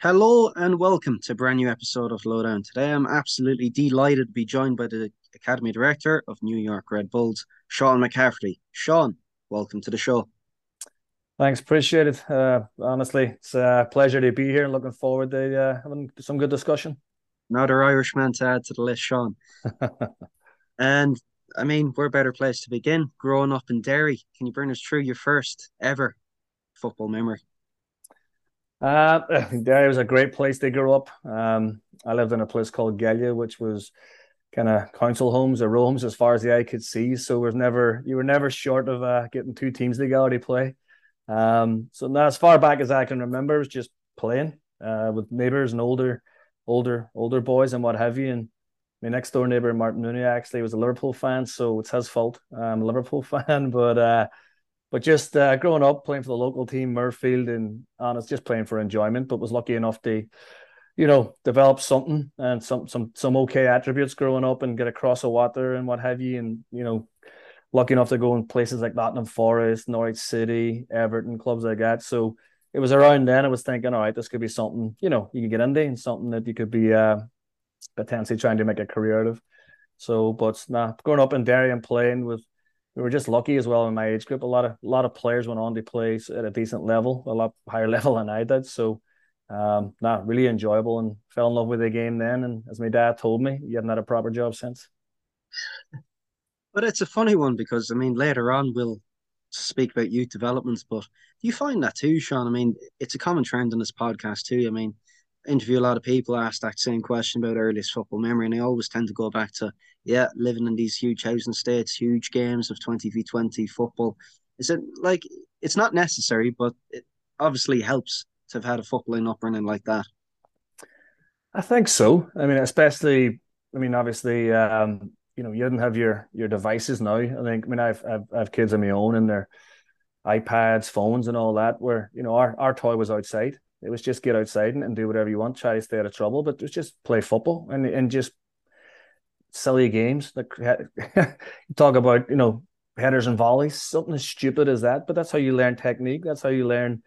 Hello and welcome to a brand new episode of Lowdown. Today I'm absolutely delighted to be joined by the Academy Director of New York Red Bulls, Sean McCafferty. Sean, welcome to the show. Thanks, appreciate it. Uh, honestly, it's a pleasure to be here. And looking forward to uh, having some good discussion. Another Irishman to add to the list, Sean. and I mean, we're a better place to begin. Growing up in Derry, can you bring us through your first ever football memory? Uh, Derry was a great place to grow up. Um, I lived in a place called Galliagh, which was kind of council homes or homes as far as the eye could see. So was never you were never short of uh, getting two teams together to play. Um, so now as far back as I can remember, it was just playing uh, with neighbors and older, older, older boys and what have you. And my next door neighbor Martin Mooney actually was a Liverpool fan, so it's his fault. I'm a Liverpool fan, but uh, but just uh, growing up playing for the local team Murfield and honest just playing for enjoyment but was lucky enough to you know develop something and some some some okay attributes growing up and get across the water and what have you. And you know lucky enough to go in places like Nottingham Forest Norwich City Everton clubs like that. So it was around then I was thinking all right this could be something you know you could get into and something that you could be uh potentially trying to make a career out of. So but nah growing up in Derry and playing with we were just lucky as well in my age group. A lot of a lot of players went on to play at a decent level, a lot higher level than I did. So, um, not really enjoyable and fell in love with the game then. And as my dad told me, you haven't had a proper job since. But it's a funny one because I mean later on we'll speak about youth developments, but do you find that too, Sean? I mean, it's a common trend in this podcast too. I mean, interview a lot of people ask that same question about earliest football memory, and they always tend to go back to yeah, living in these huge housing states, huge games of twenty v twenty football. Is it like it's not necessary, but it obviously helps to have had a footballing upbringing like that? I think so. I mean, especially, I mean, obviously, um, you know, you didn't have your your devices now. I think, I mean, I've I've, I've kids of my own, and their iPads, phones, and all that. Where you know, our our toy was outside it was just get outside and, and do whatever you want, try to stay out of trouble, but it was just play football and and just silly games. Like talk about you know headers and volleys, something as stupid as that, but that's how you learn technique. That's how you learn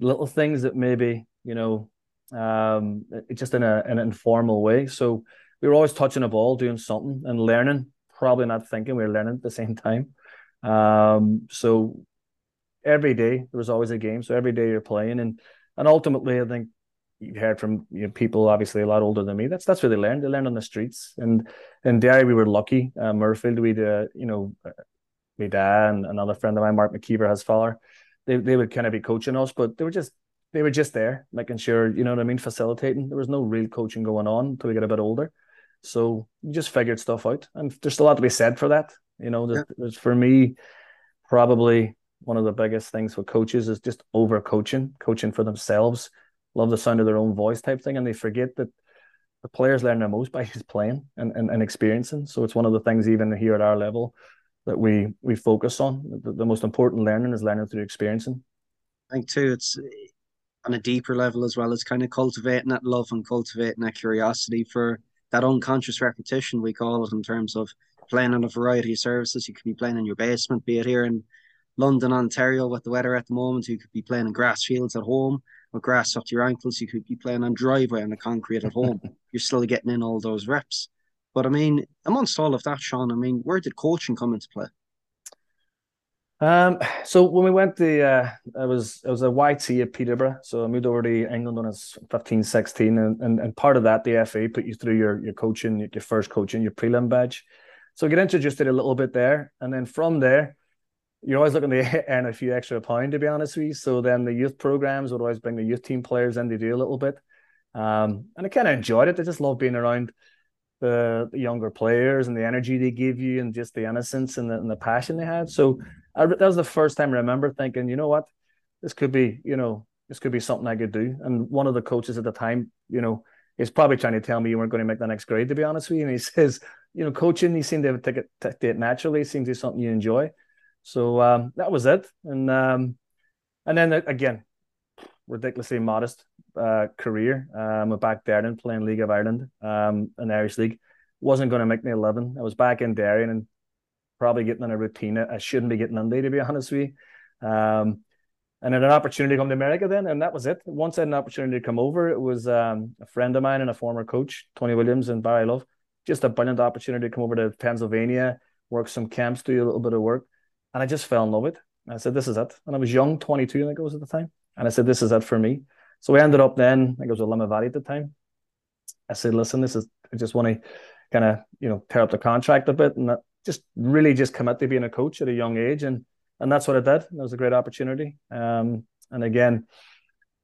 little things that maybe you know um just in a an informal way. So we were always touching a ball, doing something and learning. Probably not thinking we were learning at the same time. Um, so every day there was always a game. So every day you're playing and and ultimately, I think you've heard from you know, people obviously a lot older than me. That's that's where they learned. They learned on the streets. And in Derry, we were lucky. Uh, Mirfield, we uh, you know, my dad and another friend of mine, Mark McKeever, his father. They they would kind of be coaching us, but they were just they were just there, making sure you know what I mean, facilitating. There was no real coaching going on until we get a bit older. So you just figured stuff out, and there's a lot to be said for that. You know, there's, there's for me probably one of the biggest things with coaches is just over coaching, coaching for themselves, love the sound of their own voice type thing, and they forget that the players learn the most by just playing and, and, and experiencing. So it's one of the things even here at our level that we we focus on. The, the most important learning is learning through experiencing. I think too, it's eh, on a deeper level as well It's kind of cultivating that love and cultivating that curiosity for that unconscious repetition we call it in terms of playing on a variety of services. You could be playing in your basement, be it here in London, Ontario, with the weather at the moment, you could be playing in grass fields at home with grass up to your ankles. You could be playing on driveway on the concrete at home. You're still getting in all those reps. But I mean, amongst all of that, Sean, I mean, where did coaching come into play? Um, so when we went the uh, I was I was a YT at Peterborough, so I moved over to England when I was 15, 16, and, and, and part of that, the FA put you through your your coaching, your first coaching, your prelim badge. So I get introduced to it a little bit there, and then from there, you're always looking to earn a few extra pound, to be honest with you. So then the youth programs would always bring the youth team players in to do a little bit. Um, and I kind of enjoyed it. I just love being around the, the, younger players and the energy they give you and just the innocence and the, and the passion they had. So I, that was the first time I remember thinking, you know what, this could be, you know, this could be something I could do. And one of the coaches at the time, you know, is probably trying to tell me you weren't going to make the next grade, to be honest with you. And he says, you know, coaching, you seem to it, take it naturally, seems to be something you enjoy. So um, that was it, and um, and then uh, again, ridiculously modest uh, career. Um, back there and playing League of Ireland, um, an Irish league. Wasn't going to make me living. I was back in Derry and probably getting in a routine I shouldn't be getting into, to be honest with you. Um, and then an opportunity to come to America then, and that was it. Once I had an opportunity to come over, it was um, a friend of mine and a former coach, Tony Williams and Barry Love. Just a brilliant opportunity to come over to Pennsylvania, work some camps, do a little bit of work, and I just fell in love with it. I said, "This is it." And I was young, 22, I think it was at the time, and I said, "This is it for me." So we ended up then. I think it was a Limavady Valley at the time. I said, "Listen, this is. I just want to kind of you know tear up the contract a bit and just really just commit to being a coach at a young age and." and that's what I did. It was a great opportunity. Um, and again,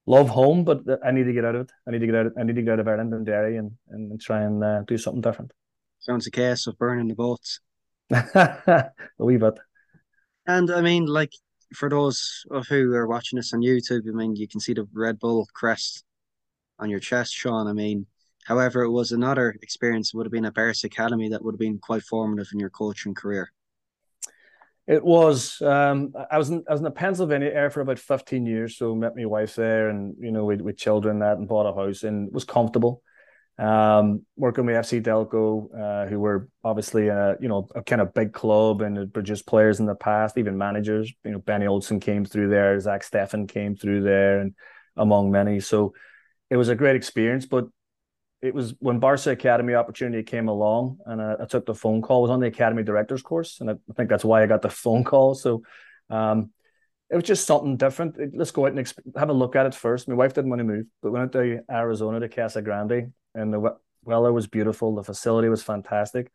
love home, but I need to get out of it. I need to get out. Of, I need to get out of Ireland and Derry and and try and uh, do something different. Sounds a case of burning the boats. a wee bit. And I mean, like for those of who are watching this on YouTube, I mean, you can see the Red Bull crest on your chest, Sean. I mean, however, it was another experience. Would have been at Barca Academy that would have been quite formative in your coaching career. It was. Um, I was in I was in the Pennsylvania area for about fifteen years, so met my wife there, and you know, with with children that, and bought a house, and was comfortable. Um, working with FC Delco, uh, who were obviously a you know a kind of big club and produced players in the past, even managers. You know, Benny Olsen came through there, Zach Steffen came through there, and among many. So it was a great experience, but it was when Barca Academy opportunity came along, and I, I, took the phone call. I was on the Academy Directors course, and I, I think that's why I got the phone call. So, um, it was just something different. Let's go out and exp- have a look at it first. My wife didn't want to move, but went to Arizona to Casa Grande, and the weather was beautiful. The facility was fantastic,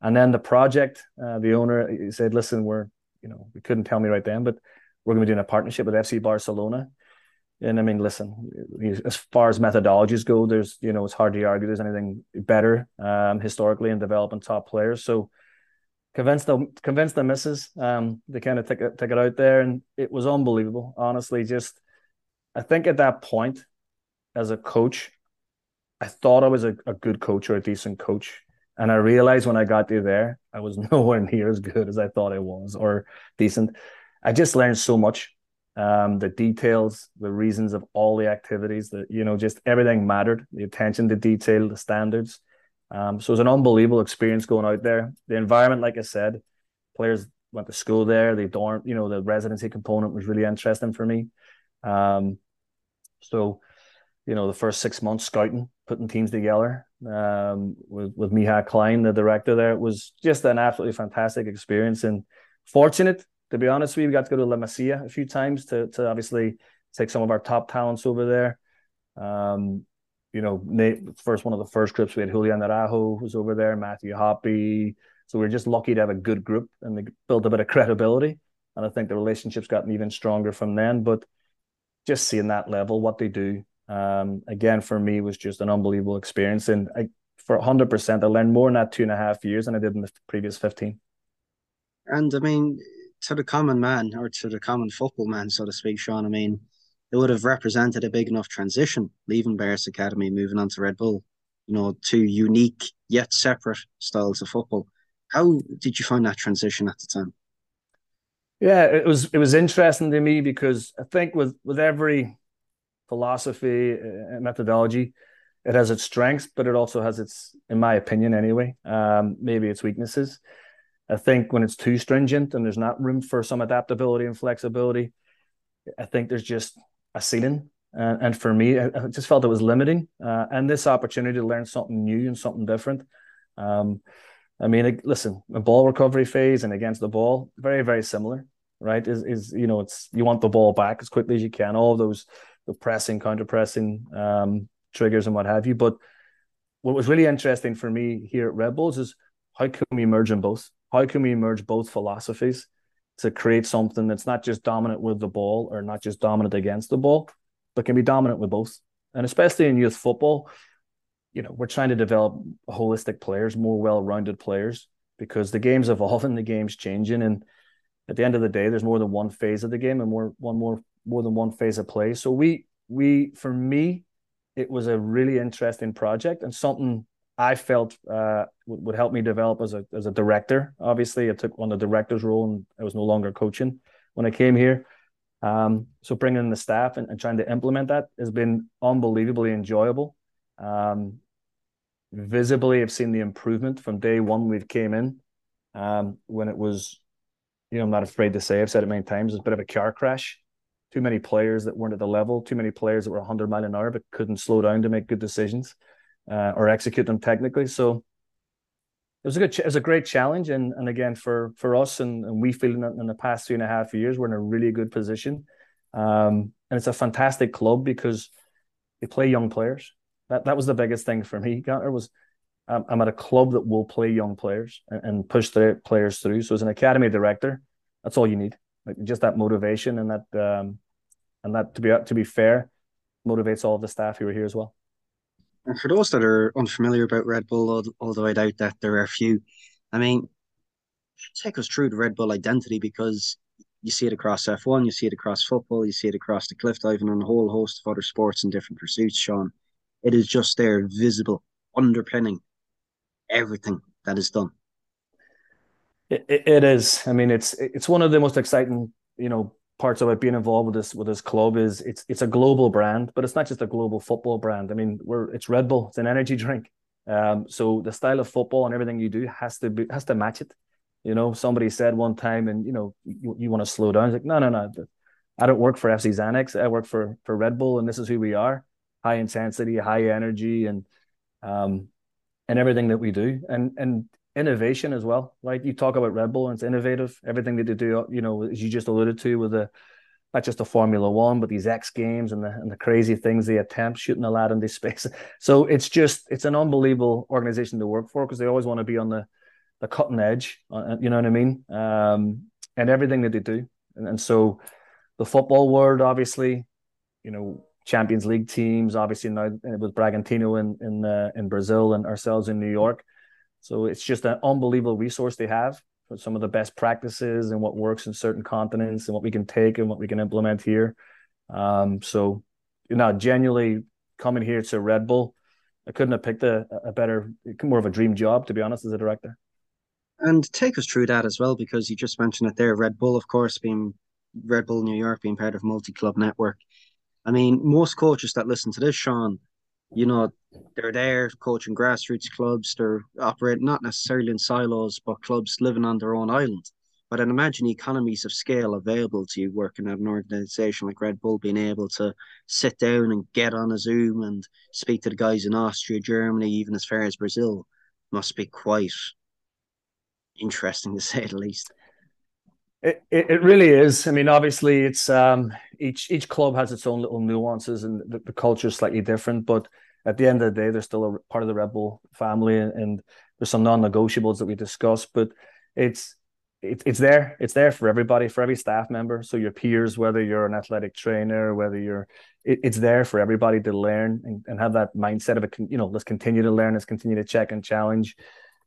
and then the project, uh, the owner said, "Listen, we're you know we couldn't tell me right then, but we're going to be doing a partnership with FC Barcelona." And I mean, listen, as far as methodologies go, there's you know it's hard to argue there's anything better um, historically in developing top players. So convince the convince the misses. Um, they kind of take it take it out there, and it was unbelievable. Honestly, just I think at that point, as a coach, I thought I was a, a good coach or a decent coach. And I realized when I got to there, I was nowhere near as good as I thought I was or decent. I just learned so much um, the details, the reasons of all the activities, that you know, just everything mattered. The attention to detail, the standards. Um, so it was an unbelievable experience going out there. The environment, like I said, players went to school there. The dorm, you know, the residency component was really interesting for me. Um, so, you know, the first six months scouting, putting teams together um, with with Miha Klein, the director there, it was just an absolutely fantastic experience and fortunate to be honest with you, we got to go to La Masia a few times to to obviously take some of our top talents over there. Um, you know, Nate, first one of the first trips we had Julian Araujo was over there, Matthew Hoppe. So we are just lucky to have a good group and they built a bit of credibility. And I think the relationship's gotten even stronger from then. But just seeing that level, what they do, um, again for me was just an unbelievable experience. And I, for hundred percent, I learned more in that two and a half years than I did in the previous fifteen. And I mean, to the common man or to the common football man, so to speak, Sean, I mean, it would have represented a big enough transition leaving Barca Academy, moving on to Red Bull, you know, two unique yet separate styles of football. How did you find that transition at the time? Yeah, it was it was interesting to me because I think with with every philosophy and methodology, it has its strengths, but it also has its, in my opinion, anyway, um, maybe its weaknesses. I think when it's too stringent and there's not room for some adaptability and flexibility, I think there's just a ceiling. And, and for me, I, I just felt it was limiting. Uh, and this opportunity to learn something new and something different. Um, I mean, listen, a ball recovery phase and against the ball, very, very similar, right? Is is you know, it's you want the ball back as quickly as you can. All those the pressing, counter pressing um, triggers and what have you. But what was really interesting for me here at Red Bulls is how can we merge in both? how can we merge both philosophies to create something that's not just dominant with the ball or not just dominant against the ball, but can be dominant with both? And especially in youth football, you know, we're trying to develop holistic players, more well-rounded players, because the game's evolving, the game's changing, and at the end of the day, there's more than one phase of the game and more one more more than one phase of play. So we we for me, it was a really interesting project and something I felt uh, would help me develop as a as a director. Obviously, I took on the director's role and I was no longer coaching when I came here. Um, so bringing in the staff and, and, trying to implement that has been unbelievably enjoyable. Um, visibly, I've seen the improvement from day one we came in. Um, when it was, you know, I'm not afraid to say, I've said it many times, it's a bit of a car crash. Too many players that weren't at the level, too many players that were 100 mile an hour but couldn't slow down to make good decisions uh, or execute them technically. So it was a good, it was a great challenge, and and again for for us and, and we feel in, in the past three and a half years we're in a really good position, um, and it's a fantastic club because they play young players. That that was the biggest thing for me. Gunter was I'm at a club that will play young players and, and push their players through. So as an academy director, that's all you need, like just that motivation and that um, and that to be to be fair, motivates all of the staff who are here as well. And for those that are unfamiliar about Red Bull, although I doubt that there are few, I mean, take us through the Red Bull identity because you see it across F1, you see it across football, you see it across the cliff diving and a whole host of other sports and different pursuits, Sean. It is just there, visible, underpinning everything that is done. It, it is. I mean, it's it's one of the most exciting, you know, parts about being involved with this with this club is it's it's a global brand, but it's not just a global football brand. I mean, we're it's Red Bull, it's an energy drink. Um, so the style of football and everything you do has to be has to match it. You know, somebody said one time, and you know, you, you want to slow down. It's like, no, no, no. I don't work for FC Xanax. I work for for Red Bull, and this is who we are: high intensity, high energy, and um, and everything that we do. And and innovation as well, right? You talk about Red Bull and it's innovative. Everything that they do, you know, as you just alluded to, with the not just the Formula One, but these X Games and the and the crazy things they attempt shooting a lad into space. So it's just it's an unbelievable organization to work for because they always want to be on the the cutting edge. Uh, you know what I mean? Um, and everything that they do, and, and so the football world, obviously, you know, Champions League teams, obviously now with Bragantino in in uh, in Brazil and ourselves in New York. So it's just an unbelievable resource they have for some of the best practices and what works in certain continents and what we can take and what we can implement here. Um, so, you know, genuinely coming here to Red Bull, I couldn't have picked a, a better, more of a dream job, to be honest, as a director. And take us through that as well, because you just mentioned it there. Red Bull, of course, being Red Bull New York, being part of multi club network. I mean, most coaches that listen to this, Sean, you know, they're there coaching grassroots clubs. They're operating not necessarily in silos, but clubs living on their own island. But I'd imagine economies of scale available to you working at an organization like Red Bull, being able to sit down and get on a Zoom and speak to the guys in Austria, Germany, even as far as Brazil, must be quite interesting to say the least. It, it, really is. I mean, obviously, it's um, each each club has its own little nuances, and the, the culture is slightly different. But at the end of the day, they're still a part of the Red Bull family, and, and there's some non-negotiables that we discuss. But it's it, it's there. It's there for everybody, for every staff member. So your peers, whether you're an athletic trainer, whether you're, it, it's there for everybody to learn and, and have that mindset of a, you know, let's continue to learn, let's continue to check and challenge,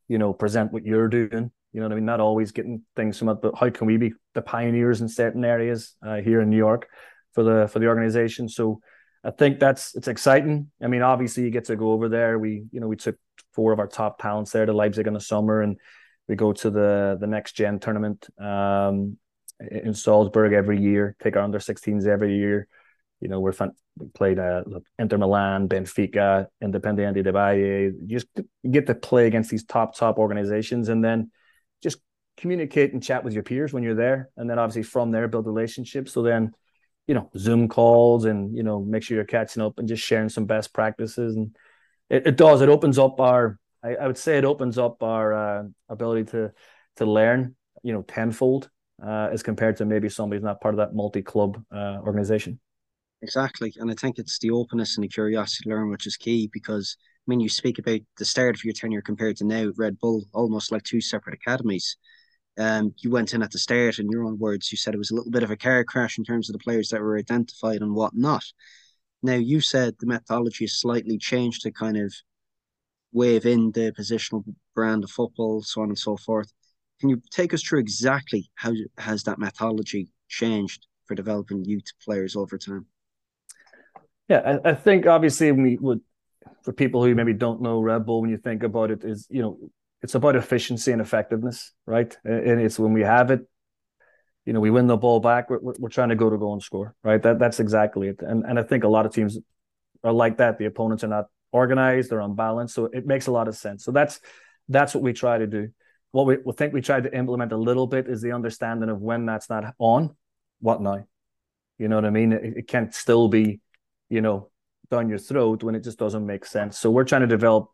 you know, present what you're doing you know what I mean? Not always getting things from it, but how can we be the pioneers in certain areas uh, here in New York for the for the organization? So I think that's it's exciting. I mean, obviously you get to go over there. We you know we took four of our top talents there to Leipzig in the summer, and we go to the the next gen tournament um, in Salzburg every year. Take our under 16s every year. You know, we're we played uh, Inter Milan, Benfica, Independiente del Valle. Just get to play against these top top organizations, and then just communicate and chat with your peers when you're there, and then obviously from there build relationships. So then, you know, Zoom calls and you know make sure you're catching up and just sharing some best practices, and it, it does. It opens up our. I, I would say it opens up our uh, ability to to learn. You know, tenfold uh, as compared to maybe somebody's not part of that multi club uh, organization. Exactly, and I think it's the openness and the curiosity to learn which is key because I mean, you speak about the start of your tenure compared to now, Red Bull, almost like two separate academies. Um, you went in at the start, in your own words, you said it was a little bit of a car crash in terms of the players that were identified and whatnot. Now, you said the methodology has slightly changed to kind of wave in the positional brand of football, so on and so forth. Can you take us through exactly how has that methodology changed for developing youth players over time? Yeah, I, I think obviously we would for people who maybe don't know Red Bull, when you think about it, is you know it's about efficiency and effectiveness, right? And it's when we have it, you know, we win the ball back. We're, we're trying to go to goal and score, right? That that's exactly it. And and I think a lot of teams are like that. The opponents are not organized, they're unbalanced, so it makes a lot of sense. So that's that's what we try to do. What we, we think we tried to implement a little bit is the understanding of when that's not on, what now. You know what I mean? It, it can't still be, you know, down your throat when it just doesn't make sense. So we're trying to develop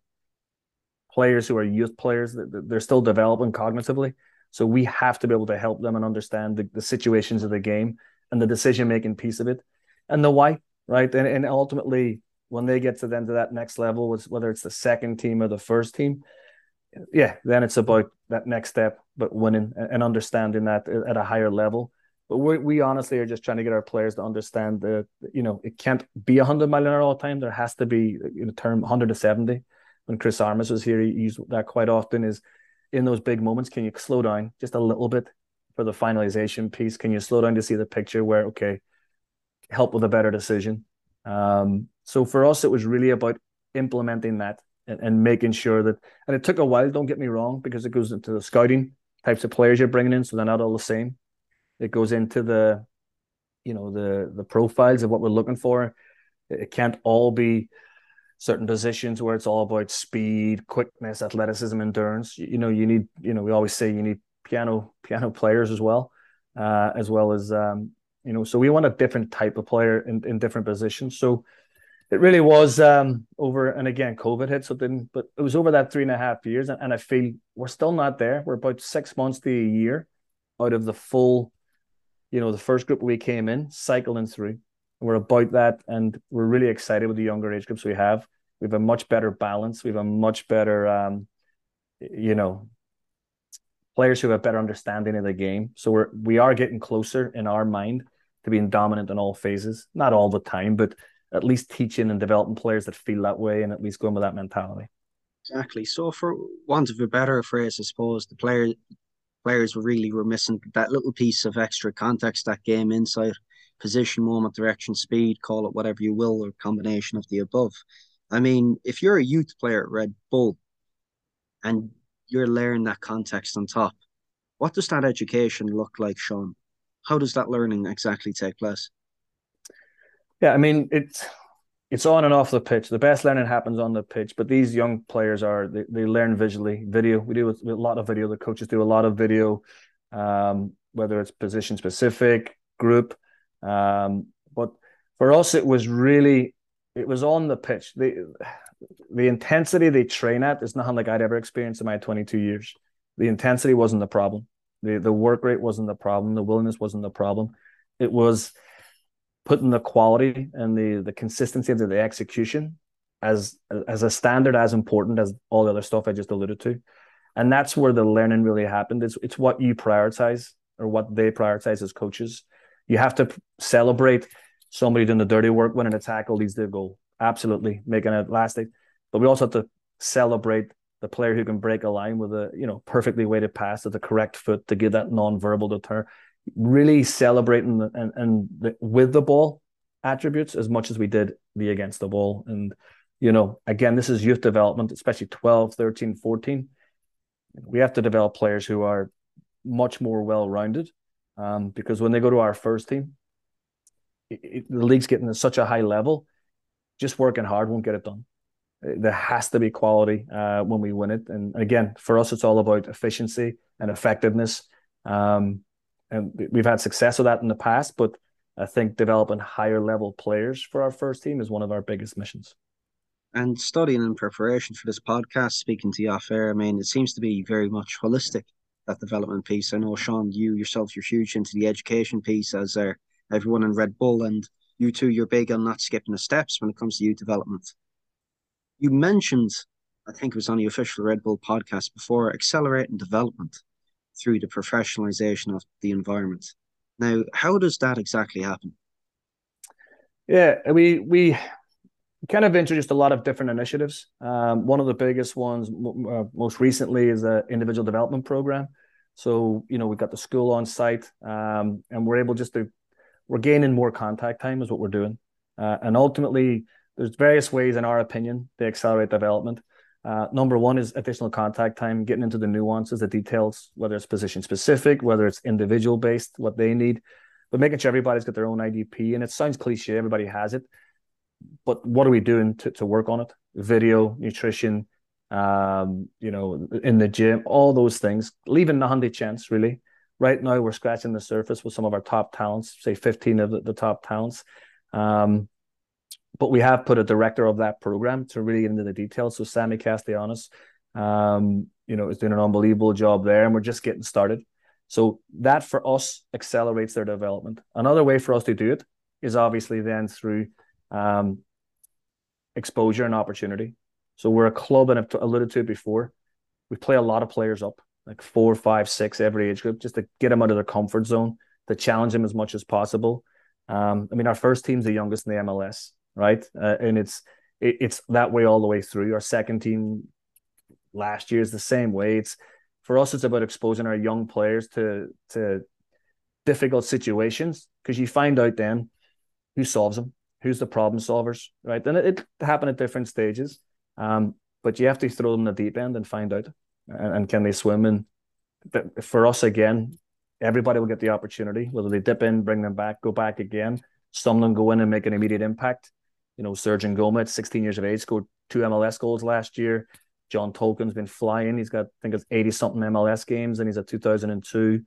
players who are youth players. They're still developing cognitively. So we have to be able to help them and understand the, the situations of the game and the decision making piece of it and the why, right? And, and ultimately, when they get to the end of that next level, whether it's the second team or the first team, yeah, then it's about that next step, but winning and understanding that at a higher level. But we we honestly are just trying to get our players to understand that you know it can't be hundred mile an hour all the time. There has to be in a term hundred to seventy. When Chris Armas was here, he used that quite often. Is in those big moments, can you slow down just a little bit for the finalization piece? Can you slow down to see the picture where okay, help with a better decision? Um, so for us, it was really about implementing that and, and making sure that. And it took a while. Don't get me wrong, because it goes into the scouting types of players you're bringing in, so they're not all the same. It goes into the, you know, the the profiles of what we're looking for. It can't all be certain positions where it's all about speed, quickness, athleticism, endurance. You, you know, you need, you know, we always say you need piano piano players as well, uh, as well as um, you know. So we want a different type of player in, in different positions. So it really was um, over, and again, COVID hit, so. But it was over that three and a half years, and, and I feel we're still not there. We're about six months to a year out of the full you know, the first group we came in, cycling through. We're about that, and we're really excited with the younger age groups we have. We have a much better balance. We have a much better, um, you know, players who have a better understanding of the game. So we're we are getting closer in our mind to being dominant in all phases. Not all the time, but at least teaching and developing players that feel that way, and at least going with that mentality. Exactly. So, for want of a better phrase, I suppose the player players were really were missing that little piece of extra context, that game insight, position, moment, direction, speed, call it whatever you will, or combination of the above. I mean, if you're a youth player at Red Bull and you're learning that context on top, what does that education look like, Sean? How does that learning exactly take place? Yeah, I mean, it's it's on and off the pitch. The best learning happens on the pitch, but these young players are they, they learn visually. Video, we do a, lot of video. The coaches do a lot of video, um, whether it's position specific, group. Um, but for us, it was really it was on the pitch. The the intensity they train at is nothing like I'd ever experienced in my 22 years. The intensity wasn't the problem. The the work rate wasn't the problem. The willingness wasn't the problem. It was putting the quality and the the consistency of the execution as as a standard as important as all the other stuff I just alluded to. And that's where the learning really happened. It's it's what you prioritize or what they prioritize as coaches. You have to celebrate somebody doing the dirty work, winning a tackle, leads to a goal. Absolutely, making it lasting. But we also have to celebrate the player who can break a line with a you know perfectly weighted pass at the correct foot to give that non-verbal deter really celebrating and and the, with the ball attributes as much as we did the against the ball and you know again this is youth development especially 12 13 14 we have to develop players who are much more well rounded um, because when they go to our first team it, it, the league's getting to such a high level just working hard won't get it done. There has to be quality uh, when we win it. And again for us it's all about efficiency and effectiveness. Um, and we've had success with that in the past. But I think developing higher level players for our first team is one of our biggest missions. And studying in preparation for this podcast, speaking to you off air, I mean, it seems to be very much holistic that development piece. I know Sean, you yourself, you're huge into the education piece, as are everyone in Red Bull, and you too, you're big on not skipping the steps when it comes to youth development. You mentioned, I think it was on the official Red Bull podcast before, accelerating development through the professionalization of the environment. Now, how does that exactly happen? Yeah, we we kind of introduced a lot of different initiatives. Um, one of the biggest ones, uh, most recently, is an individual development program. So you know we've got the school on site, um, and we're able just to we're gaining more contact time is what we're doing, uh, and ultimately there's various ways, in our opinion, to accelerate development. Uh, number one is additional contact time, getting into the nuances, the details, whether it's position specific, whether it's individual based, what they need, but making sure everybody's got their own IDP. And it sounds cliche, everybody has it. But what are we doing to, to work on it? Video, nutrition, um, you know, in the gym, all those things, leaving the handy chance really. right now we're scratching the surface with some of our top talents, say 15 of the, the top talents. Um, but we have put a director of that program to really get into the details. So Sammy Castellanos, um, you know, is doing an unbelievable job there, and we're just getting started. So that for us accelerates their development. Another way for us to do it is obviously then through um, exposure and opportunity. So we're a club, and I've alluded to it before. We play a lot of players up, like four, five, six every age group, just to get them out of their comfort zone, to challenge them as much as possible. Um, I mean, our first team's the youngest in the MLS, right? Uh, and it's it, it's that way all the way through. Our second team last year is the same way. It's for us, it's about exposing our young players to to difficult situations because you find out then who solves them, who's the problem solvers, right? And it, it happen at different stages. Um, but you have to throw them in the deep end and find out, and, and can they swim? And for us again, everybody will get the opportunity. Whether they dip in, bring them back, go back again. Some of them go in and make an immediate impact. You know, Serge Ngoma, 16 years of age, scored two MLS goals last year. John Tolkin's been flying. He's got, I think it's 80 something MLS games, and he's at 2002.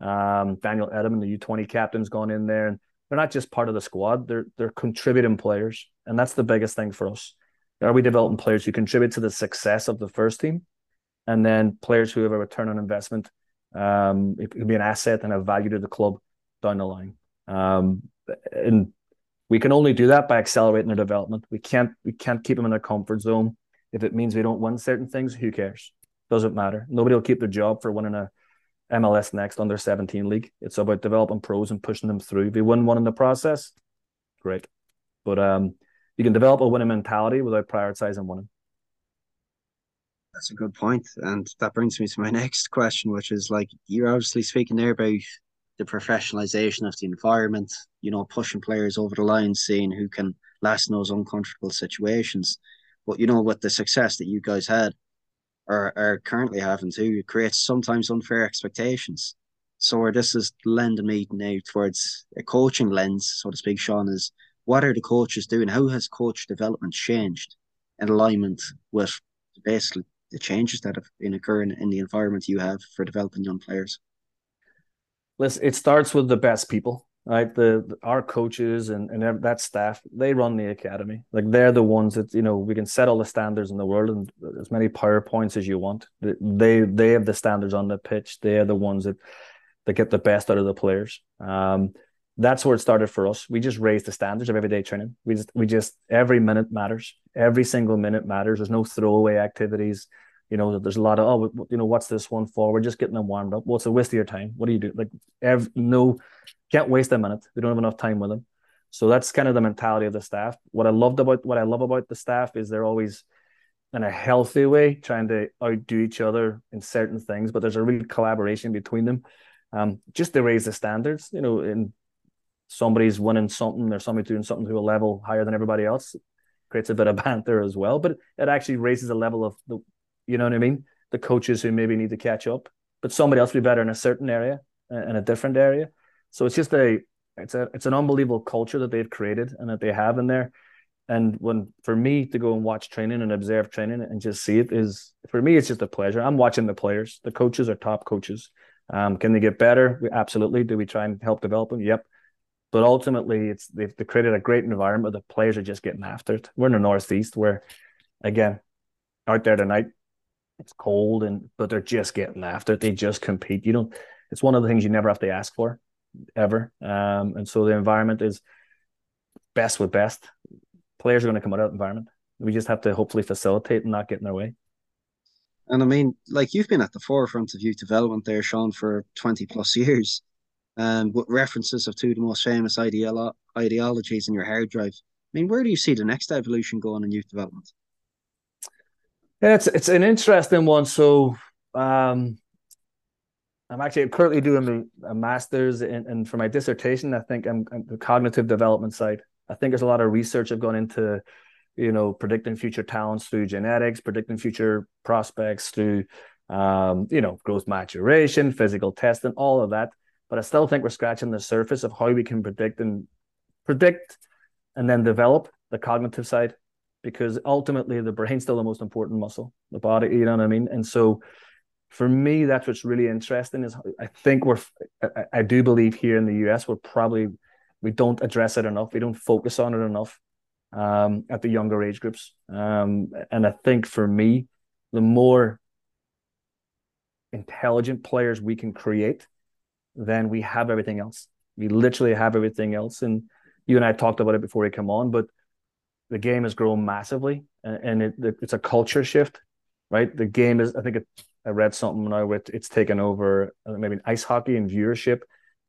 Um, Daniel Edelman, the U20 captain's gone in there. And they're not just part of the squad, they're they're contributing players. And that's the biggest thing for us. Are we developing players who contribute to the success of the first team? And then players who have a return on investment. Um, it could be an asset and a value to the club down the line. Um, and we can only do that by accelerating their development. We can't we can't keep them in their comfort zone. If it means we don't win certain things, who cares? Doesn't matter. Nobody will keep their job for winning a MLS Next under 17 league. It's about developing pros and pushing them through. If you win one in the process, great. But um, you can develop a winning mentality without prioritizing winning. That's a good point. And that brings me to my next question, which is like you're obviously speaking there about the professionalization of the environment, you know, pushing players over the line, seeing who can last in those uncomfortable situations. But you know, with the success that you guys had or are currently having to, it creates sometimes unfair expectations. So this is lending me now towards a coaching lens, so to speak, Sean, is what are the coaches doing? How has coach development changed in alignment with basically the changes that have been occurring in the environment you have for developing young players? Listen, it starts with the best people right? The, the, our coaches and and that staff they run the academy. Like they're the ones that you know we can set all the standards in the world and as many powerpoints as you want. They they have the standards on the pitch. They're the ones that that get the best out of the players. Um that's where it started for us. We just raised the standards of everyday training. We just we just every minute matters. Every single minute matters. There's no throwaway activities you know, there's a lot of oh, you know, what's this one for? We're just getting them warmed up. Well, it's a waste of your time. What do you do? Like, every, no, can't waste a minute. We don't have enough time with them. So that's kind of the mentality of the staff. What I loved about what I love about the staff is they're always in a healthy way trying to outdo each other in certain things, but there's a real collaboration between them, um, just to raise the standards. You know, and somebody's winning something, or somebody doing something to a level higher than everybody else, creates a bit of banter as well. But it actually raises a level of the you know what I mean? The coaches who maybe need to catch up, but somebody else be better in a certain area, in a different area. So it's just a it's a it's an unbelievable culture that they've created and that they have in there. And when for me to go and watch training and observe training and just see it is for me it's just a pleasure. I'm watching the players. The coaches are top coaches. Um, can they get better? We, absolutely. Do we try and help develop them? Yep. But ultimately, it's they've, they've created a great environment. The players are just getting after it. We're in the northeast, where again, out there tonight, it's cold and but they're just getting after it. They just compete. You don't. It's one of the things you never have to ask for, ever. Um, and so the environment is best with best. Players are going to come out of that environment. We just have to hopefully facilitate and not get in their way. And I mean, like you've been at the forefront of youth development there, Sean, for twenty plus years, um, with references of two of the most famous ideolo- ideologies in your hard drive. I mean, where do you see the next evolution going in youth development? Yeah, it's it's an interesting one. So um, I'm actually currently doing a master's in, and for my dissertation, I think I'm, I'm, the cognitive development side. I think there's a lot of research I've gone into, you know, predicting future talents through genetics, predicting future prospects through, um, you know, growth maturation, physical testing, all of that. But I still think we're scratching the surface of how we can predict and predict and then develop the cognitive side because ultimately the brain's still the most important muscle, the body, you know what I mean? And so for me, that's what's really interesting. Is I think we're, I, do believe here in the US, we're probably we don't address it enough. We don't focus on it enough um, at the younger age groups. Um, and I think for me, the more intelligent players we can create, then we have everything else. We literally have everything else. And you and I talked about it before we come on, but the game has grown massively, and it, it's a culture shift, right? The game is. I think it, I read something now with it's taken over uh, maybe ice hockey and viewership,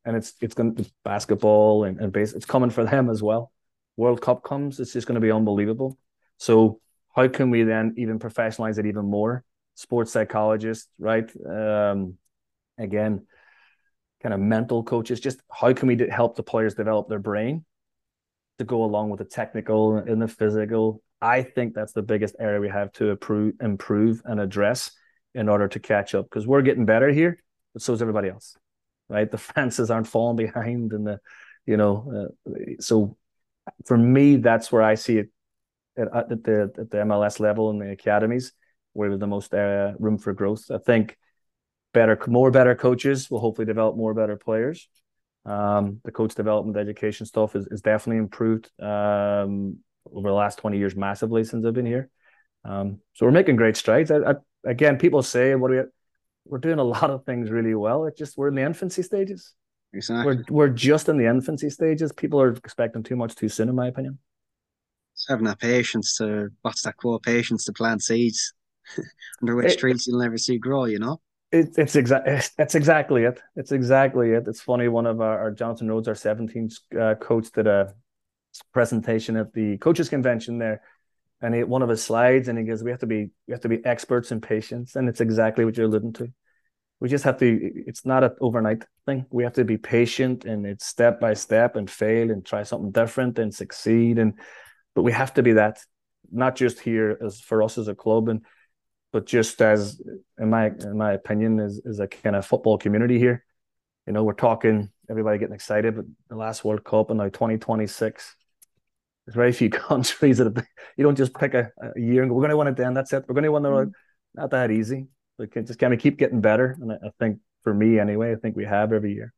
and it's it's going to basketball and, and base. It's coming for them as well. World Cup comes, it's just going to be unbelievable. So how can we then even professionalize it even more? Sports psychologists, right? Um, again, kind of mental coaches. Just how can we help the players develop their brain to go along with the technical and the physical? I think that's the biggest area we have to improve, improve and address in order to catch up because we're getting better here, but so is everybody else, right? The fences aren't falling behind, and the, you know, uh, so for me, that's where I see it at, at the at the MLS level and the academies, where there's the most uh, room for growth. I think better, more better coaches will hopefully develop more better players. Um, the coach development education stuff is, is definitely improved um, over the last 20 years massively since I've been here. Um, so we're making great strides. I, I, again, people say, what do we, we're doing a lot of things really well. It's just, we're in the infancy stages. Exactly. We're we're just in the infancy stages. People are expecting too much too soon, in my opinion. Just having that patience to what's that quote? Patience to plant seeds under which it, trees you'll never see grow. You know. It, it's exactly that's exactly it. It's exactly it. It's funny. One of our, our Rhodes, our 17th uh, coach, did a presentation at the coaches convention there, and he, one of his slides, and he goes, "We have to be we have to be experts in patience," and it's exactly what you're alluding to we just have to it's not an overnight thing we have to be patient and it's step by step and fail and try something different and succeed and but we have to be that not just here as for us as a club and but just as in my in my opinion is is a kind of football community here you know we're talking everybody getting excited but the last world cup and now 2026 there's very few countries that you don't just pick a, a year and go, we're going to win it then that's it we're going to win the mm-hmm. not that easy we can just kind of keep getting better. And I, think for me anyway, I think we have every year.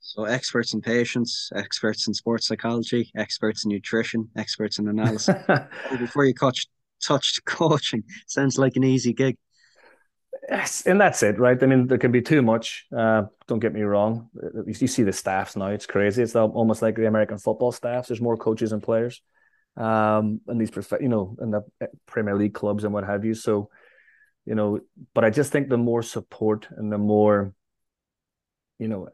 So experts in patience, experts in sports psychology, experts in nutrition, experts in analysis. Before you touch touched coaching, sounds like an easy gig. Yes, and that's it, right? I mean, there can be too much. Uh, don't get me wrong. You see the staffs now; it's crazy. It's almost like the American football staffs. There's more coaches and players, um, and these, you know, in the Premier League clubs and what have you. So, you know but i just think the more support and the more you know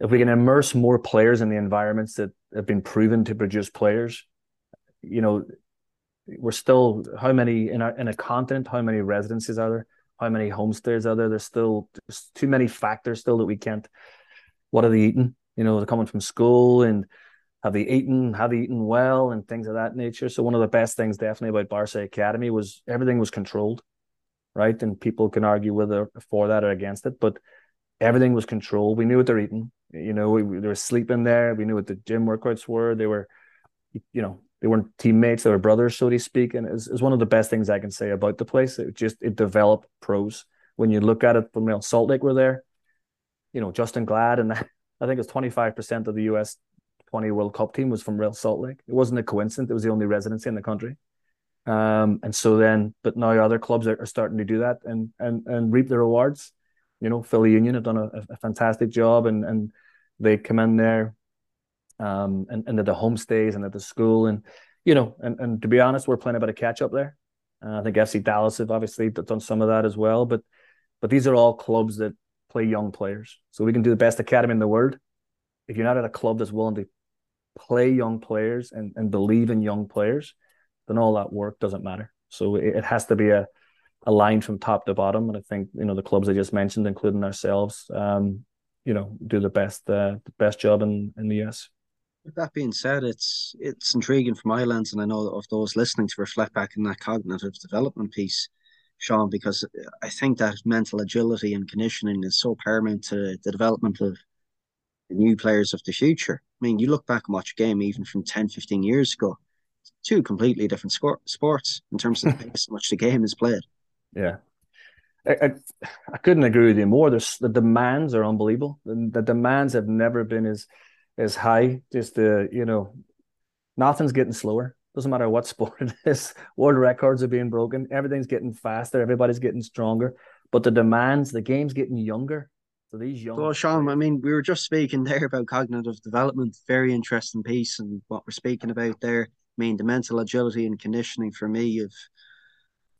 if we can immerse more players in the environments that have been proven to produce players you know we're still how many in our in a continent how many residences are there how many homestays are there there's still there's too many factors still that we can't what are they eating you know they're coming from school and have they eaten have they eaten well and things of that nature so one of the best things definitely about barca academy was everything was controlled right? And people can argue whether for that or against it, but everything was controlled. We knew what they're eating. You know, we, they were sleeping there. We knew what the gym workouts were. They were, you know, they weren't teammates. They were brothers, so to speak. And it's, it's one of the best things I can say about the place. It just it developed pros. When you look at it from Real Salt Lake, were there. You know, Justen Glad and I think it's twenty five percent of the U.S. 20 World Cup team was from Real Salt Lake. It wasn't a coincidence. It was the only residency in the country. Um, and so then, but now other clubs are, are, starting to do that and and and reap the rewards. You know, Philly Union have done a, a fantastic job, and and they come in there, um, and and at the homestays and at the school, and you know, and and to be honest, we're playing a bit of catch up there. Uh, I think FC Dallas have obviously done some of that as well, but but these are all clubs that play young players, so we can do the best academy in the world. If you're not at a club that's willing to play young players and, and believe in young players, then all that work doesn't matter. So it, it has to be a, a line from top to bottom. And I think, you know, the clubs I just mentioned, including ourselves, um, you know, do the best uh, the best job in, in the US. With that being said, it's it's intriguing from my lens, and I know of those listening to reflect back in that cognitive development piece, Sean, because I think that mental agility and conditioning is so paramount to the development of the new players of the future. I mean, you look back and watch a game even from 10, 15 years ago, two completely different sports in terms of the pace in which the game is played. Yeah. I, I, I, couldn't agree with you more. There's the demands are unbelievable. The, the demands have never been as as high. Just the you know, nothing's getting slower. Doesn't matter what sport it is. World records are being broken. Everything's getting faster. Everybody's getting stronger. But the demands, the game's getting younger. So these young. Well, Sean, I mean, we were just speaking there about cognitive development. Very interesting piece, and what we're speaking about there. I mean, the mental agility and conditioning for me of,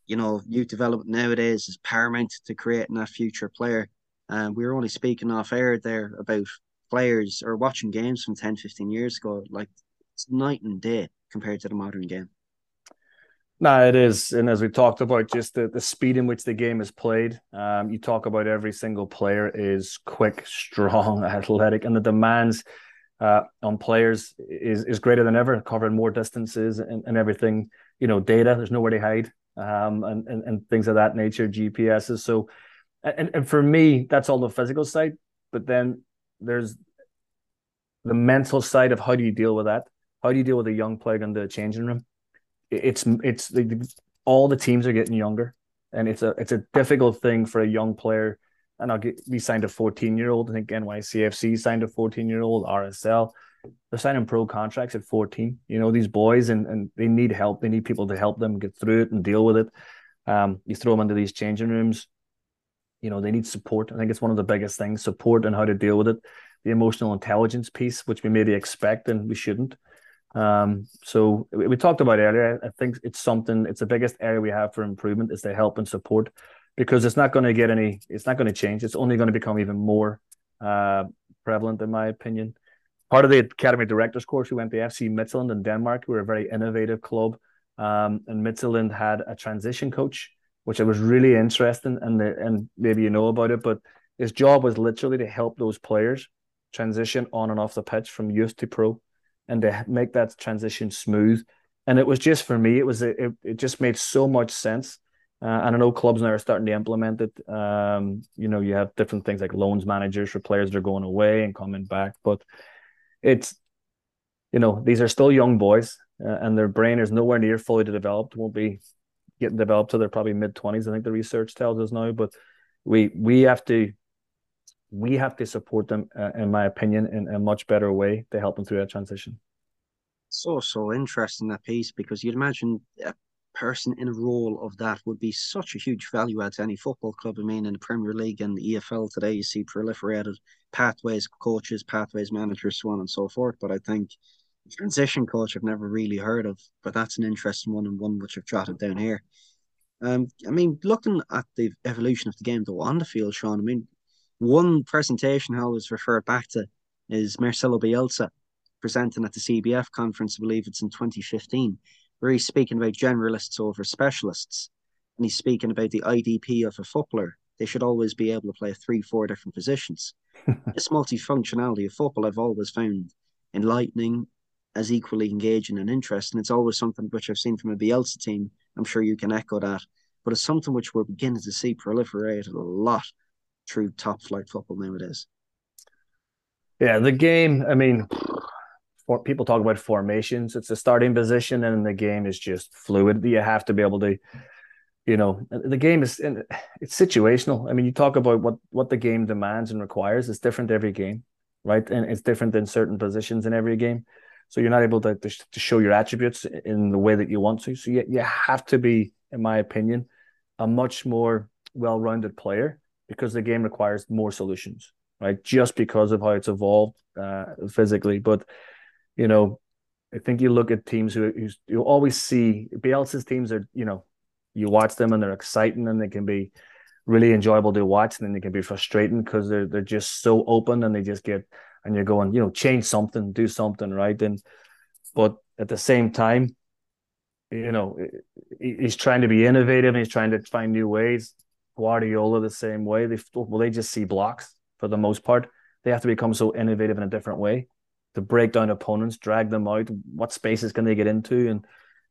you know, youth development nowadays is paramount to creating that future player. And um, we were only speaking off air there about players or watching games from 10, 15 years ago. Like it's night and day compared to the modern game. No, it is. And as we talked about, just the, the speed in which the game is played, um, you talk about every single player is quick, strong, athletic, and the demands uh, on players is, is greater than ever, covering more distances and, and everything. You know, data, there's nowhere to hide, um, and, and, and things of that nature, GPSs. So, and, and for me, that's all the physical side. But then there's the mental side of how do you deal with that? How do you deal with a young player in the changing room? it's it's all the teams are getting younger, and it's a it's a difficult thing for a young player. And I'll get we signed a 14 year old. I think NYCFC signed a 14 year old. RSL, they're signing pro contracts at 14. You know these boys, and and they need help. They need people to help them get through it and deal with it. Um, you throw them into these changing rooms. You know they need support. I think it's one of the biggest things: support and how to deal with it. The emotional intelligence piece, which we maybe expect and we shouldn't. Um, so we, we, talked about earlier. I think it's something. It's the biggest area we have for improvement is the help and support, because it's not going to get any. It's not going to change. It's only going to become even more uh, prevalent, in my opinion. Part of the academy directors course, we went to FC Midtjylland in Denmark. We were a very innovative club, um, and Midtjylland had a transition coach, which I was really interesting, and the, and maybe you know about it, but his job was literally to help those players transition on and off the pitch from youth to pro and to make that transition smooth. And it was just for me, it was it, it just made so much sense. Uh, and I know clubs now are starting to implement it. Um, you know, you have different things like loans managers for players that are going away and coming back, but it's you know these are still young boys, uh, and their brain is nowhere near fully developed. Won't be getting developed till they're probably mid twenties. I think the research tells us now, but we we have to we have to support them, uh, in my opinion, in a much better way to help them through that transition. So so interesting that piece because you'd imagine a person in a role of that would be such a huge value add to any football club. I mean, in the Premier League and the EFL today, you see proliferated pathways, coaches, pathways, managers, so on and so forth. But I think transition coach I've never really heard of, but that's an interesting one and one which I've jotted down here. Um, I mean, looking at the evolution of the game though on the field, Sean, I mean, one presentation I always refer back to is Marcelo Bielsa presenting at the CBF conference, I believe it's in 2015, where he's speaking about generalists over specialists. And he's speaking about the IDP of a footballer. They should always be able to play three, four different positions. this multifunctionality of football I've always found enlightening, as equally engaging and interesting. It's always something which I've seen from a Bielsa team. I'm sure you can echo that. But it's something which we're beginning to see proliferate a lot through top flight football nowadays. Yeah, the game. I mean, for, people talk about formations. It's a starting position, and the game is just fluid. You have to be able to, you know, the game is it's situational. I mean, you talk about what what the game demands and requires. It's different every game, right? And it's different in certain positions in every game. So you're not able to, to, to show your attributes in the way that you want to. So you, you have to be, in my opinion, a much more well-rounded player because the game requires more solutions, right? Just because of how it's evolved uh, physically. But, you know, I think you look at teams who you always see Bielsa's teams are, you know, you watch them and they're exciting and they can be really enjoyable to watch and then they can be frustrating because they're they're just so open and they just get and you're going, you know, change something, do something, right? And but at the same time, you know, he's trying to be innovative and he's trying to find new ways. Guardiola the same way. They well, they just see blocks for the most part. They have to become so innovative in a different way to break down opponents, drag them out. What spaces can they get into? And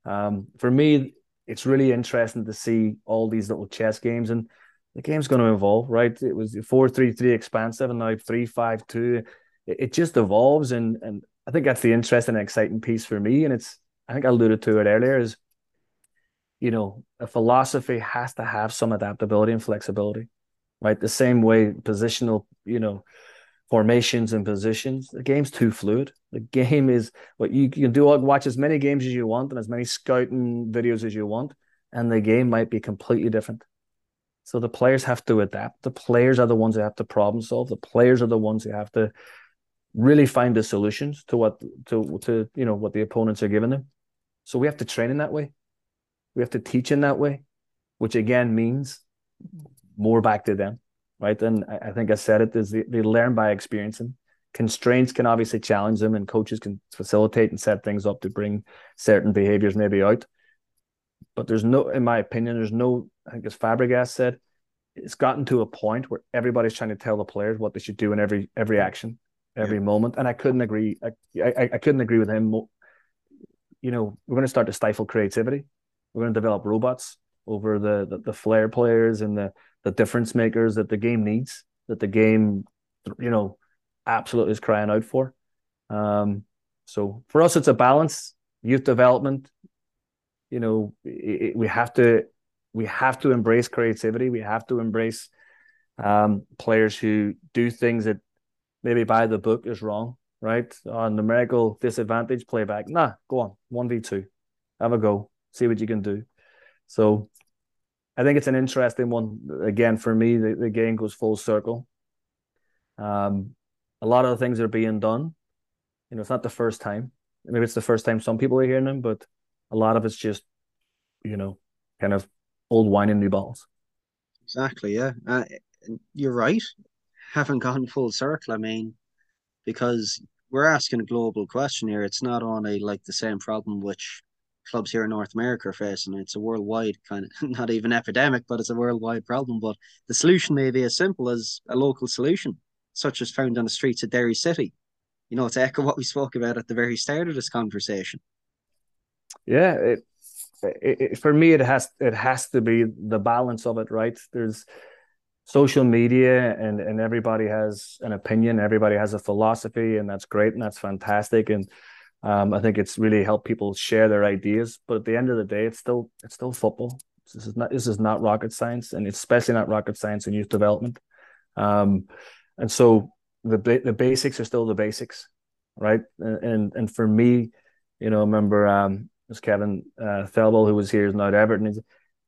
um, for me, it's really interesting to see all these little chess games. And the game's going to evolve, right? It was four three three expansive, and now three five two. It, it just evolves, and and I think that's the interesting and exciting piece for me. And it's I think I alluded to it earlier is you know, a philosophy has to have some adaptability and flexibility, right? The same way positional, you know, formations and positions. The game's too fluid. The game is what you, can do. Watch as many games as you want and as many scouting videos as you want, and the game might be completely different. So the players have to adapt. The players are the ones who have to problem solve. The players are the ones who have to really find the solutions to what to to you know what the opponents are giving them. So we have to train in that way. We have to teach in that way, which again means more back to them, right? And I, I think I said it is they, they learn by experiencing. Constraints can obviously challenge them, and coaches can facilitate and set things up to bring certain behaviors maybe out. But there's no, in my opinion, there's no. I think as Fabregas said, it's gotten to a point where everybody's trying to tell the players what they should do in every every action, every yeah. moment, and I couldn't agree. I, I I couldn't agree with him. You know, we're going to start to stifle creativity we're going to develop robots over the, the, the flair players and the the difference makers that the game needs, that the game, you know, absolutely is crying out for. Um, so for us, it's a balance. Youth development, you know, it, we have to we have to embrace creativity. We have to embrace um, players who do things that maybe by the book is wrong, right? On numerical disadvantage, playback. Nah, go on, one v two, have a go see what you can do. So I think it's an interesting one. Again, for me, the, the game goes full circle. Um, a lot of the things are being done. You know, it's not the first time. Maybe it's the first time some people are hearing them, but a lot of it's just, you know, kind of old wine in new bottles. Exactly. Yeah, uh, you're right. Haven't gone full circle. I mean, because we're asking a global question here. It's not only like the same problem which clubs here in North America are facing. It's a worldwide kind of not even epidemic, but it's a worldwide problem. But the solution may be as simple as a local solution, such as found on the streets of Derry City. You know, to echo what we spoke about at the very start of this conversation. Yeah, it, it, it for me it has it has to be the balance of it, right? There's social media and and everybody has an opinion everybody has a philosophy and that's great and that's fantastic and um, I think it's really helped people share their ideas. But at the end of the day, it's still it's still football. This is not this is not rocket science, and especially not rocket science in youth development. Um, and so the the basics are still the basics, right? And and, for me, you know, remember um, it was Kevin uh, Thelwell who was here is not Everton. You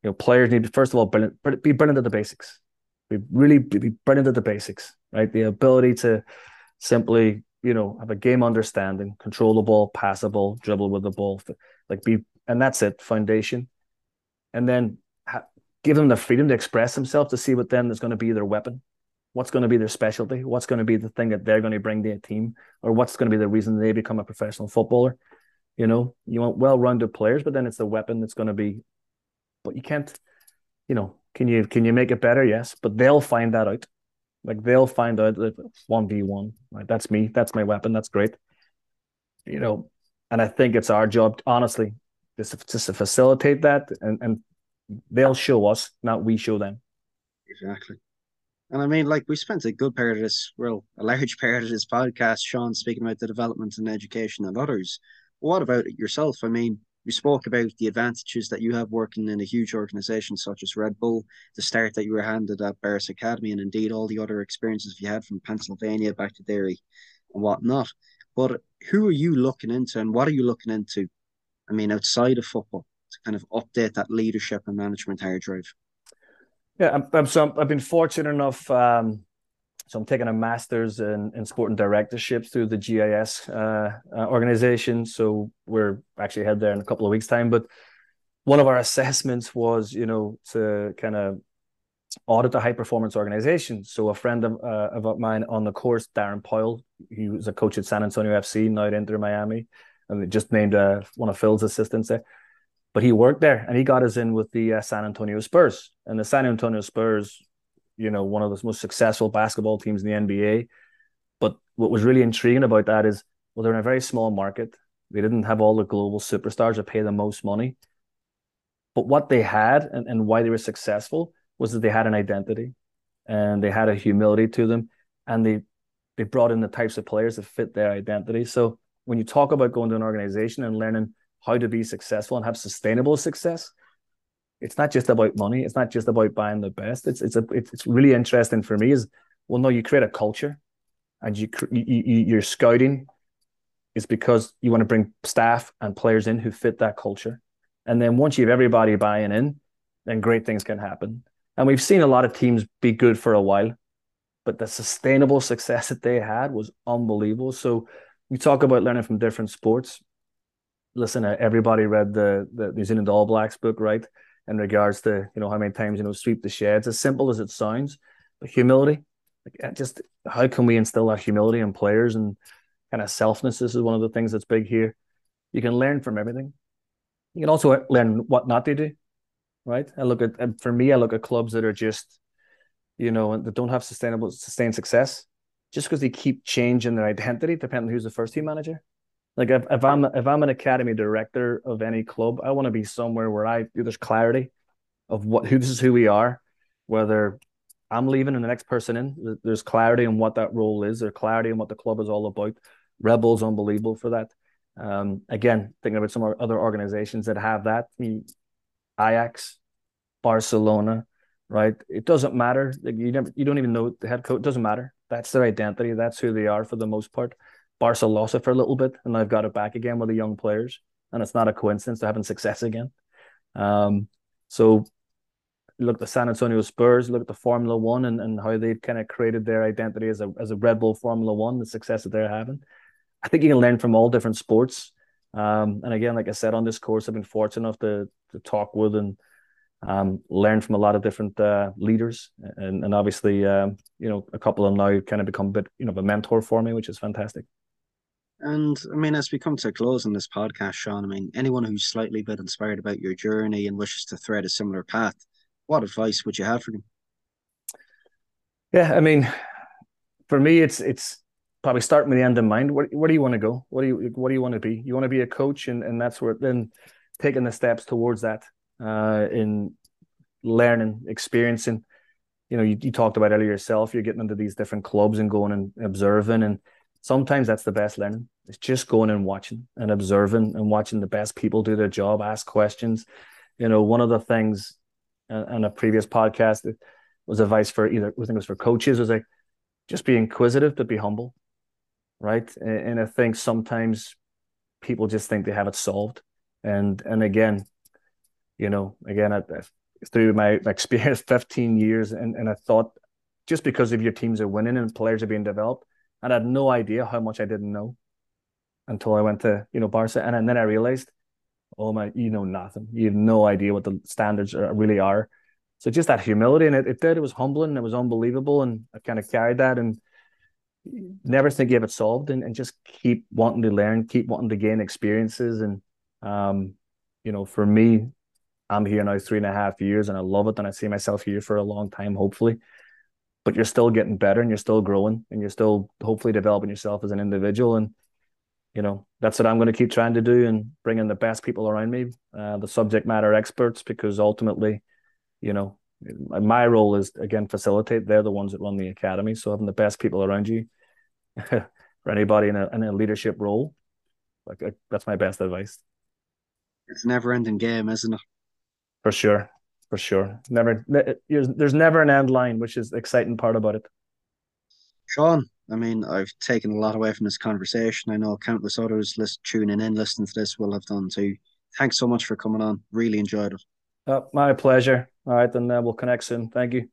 know, players need to first of all be brilliant at the basics. Be really be bring into the basics, right? The ability to simply you know, have a game understanding, control the ball, pass the ball, dribble with the ball, like be, and that's it, foundation. And then ha- give them the freedom to express themselves to see what then is going to be their weapon. What's going to be their specialty? What's going to be the thing that they're going to bring to a team, or what's going to be the reason they become a professional footballer? You know, you want well-rounded players, but then it's the weapon that's going to be. But you can't, you know, can you can you make it better? Yes, but they'll find that out. Like they'll find out that one v one, right? That's me. That's my weapon. That's great. You know, and I think it's our job, honestly, just just to facilitate that, and and they'll show us, not we show them. Exactly. And I mean, like we spent a good part of this, well, a large part of this podcast, Sean, speaking about the development and education of others. What about it yourself? I mean, we spoke about the advantages that you have working in a huge organization such as Red Bull, the start that you were handed at Barca's Academy, and indeed all the other experiences you had from Pennsylvania back to Derry and whatnot. But who are you looking into and what are you looking into? I mean, outside of football to kind of update that leadership and management hard drive. Yeah, I'm, I'm so I've been fortunate enough um, so I'm taking a master's in, in sport and directorship through the GIS uh, uh, organization. So we're actually head there in a couple of weeks' time. But one of our assessments was, you know, to kind of audit a high performance organization. So a friend of, uh, of mine on the course, Darren Powell, he was a coach at San Antonio FC, now at Inter Miami, and just named uh, one of Phil's assistants there. But he worked there and he got us in with the uh, San Antonio Spurs. And the San Antonio Spurs you know, one of the most successful basketball teams in the NBA. But what was really intriguing about that is, well, they're in a very small market. They didn't have all the global superstars that pay the most money. But what they had and, and why they were successful was that they had an identity and they had a humility to them and they they brought in the types of players that fit their identity. So when you talk about going to an organization and learning how to be successful and have sustainable success, it's not just about money. It's not just about buying the best. It's it's a it's really interesting for me. Is well, no, you create a culture, and you you, you you're scouting is because you want to bring staff and players in who fit that culture. And then once you have everybody buying in, then great things can happen. And we've seen a lot of teams be good for a while, but the sustainable success that they had was unbelievable. So you talk about learning from different sports. Listen, uh, everybody read the the New Zealand All Blacks book, right? In regards to you know how many times you know sweep the sheds. As simple as it sounds, but humility. Like just how can we instill that humility in players and kind of selfness. This is one of the things that's big here. You can learn from everything. You can also learn what not to do, right? I look at, and for me, I look at clubs that are just, you know, that don't have sustainable, sustained success, just because they keep changing their identity depending on who's the first team manager. Like if, if I'm if I'm an academy director of any club, I want to be somewhere where I there's clarity of what who this is who we are, whether I'm leaving and the next person in. There's clarity on what that role is. There's clarity on what the club is all about. Red Bull's unbelievable for that. Um, again, thinking about some other organizations that have that, Ajax, Barcelona, right? It doesn't matter. Like you never, you don't even know the head coach. It doesn't matter. That's their identity. That's who they are for the most part. Barca lost it for a little bit, and they've got it back again with the young players, and it's not a coincidence they're having success again. Um, so look at the San Antonio Spurs, look at the Formula One, and, and how they've kind of created their identity as a as a Red Bull Formula One, the success that they're having. I think you can learn from all different sports. Um, and again, like I said, on this course, I've been fortunate enough to to talk with and um, learn from a lot of different uh, leaders, and and obviously, um, you know, a couple of them now kind of become a bit, you know, a mentor for me, which is fantastic. And I mean, as we come to a close on this podcast, Sean, I mean, anyone who's slightly bit inspired about your journey and wishes to thread a similar path, what advice would you have for them? Yeah, I mean, for me, it's it's probably starting with the end in mind. Where, where do you want to go? What do you what do you want to be? You want to be a coach, and and that's where then taking the steps towards that uh, in learning, experiencing. You know, you, you talked about earlier yourself. You're getting into these different clubs and going and observing, and sometimes that's the best learning. It's just going and watching and observing and watching the best people do their job, ask questions. You know, one of the things uh, in a previous podcast it was advice for either I think it was for coaches was like just be inquisitive but be humble right? And I think sometimes people just think they have it solved. And and again, you know, again, I, through my experience, 15 years, and, and I thought just because of your teams are winning and players are being developed, and I had no idea how much I didn't know until I went to, you know, Barca. And, and then I realized, oh my, you know nothing. You have no idea what the standards are, really are. So just that humility, and it, it did, it was humbling, it was unbelievable. And I kind of carried that. And never think you have it solved and, and just keep wanting to learn, keep wanting to gain experiences. And, um, you know, for me, I'm here now three and a half years and I love it. And I see myself here for a long time, hopefully. But you're still getting better and you're still growing and you're still hopefully developing yourself as an individual. And, you know, that's what I'm going to keep trying to do and bring in the best people around me, uh, the subject matter experts, because ultimately, you know, my role is again facilitate. They're the ones that run the academy, so having the best people around you for anybody in a in a leadership role, like that's my best advice. It's a never-ending game, isn't it? For sure, for sure. Never, there's never an end line, which is the exciting part about it. Sean, I mean, I've taken a lot away from this conversation. I know countless others list, tuning in, listening to this will have done too. Thanks so much for coming on. Really enjoyed it. Uh, my pleasure. All right, then uh, we'll connect soon. Thank you.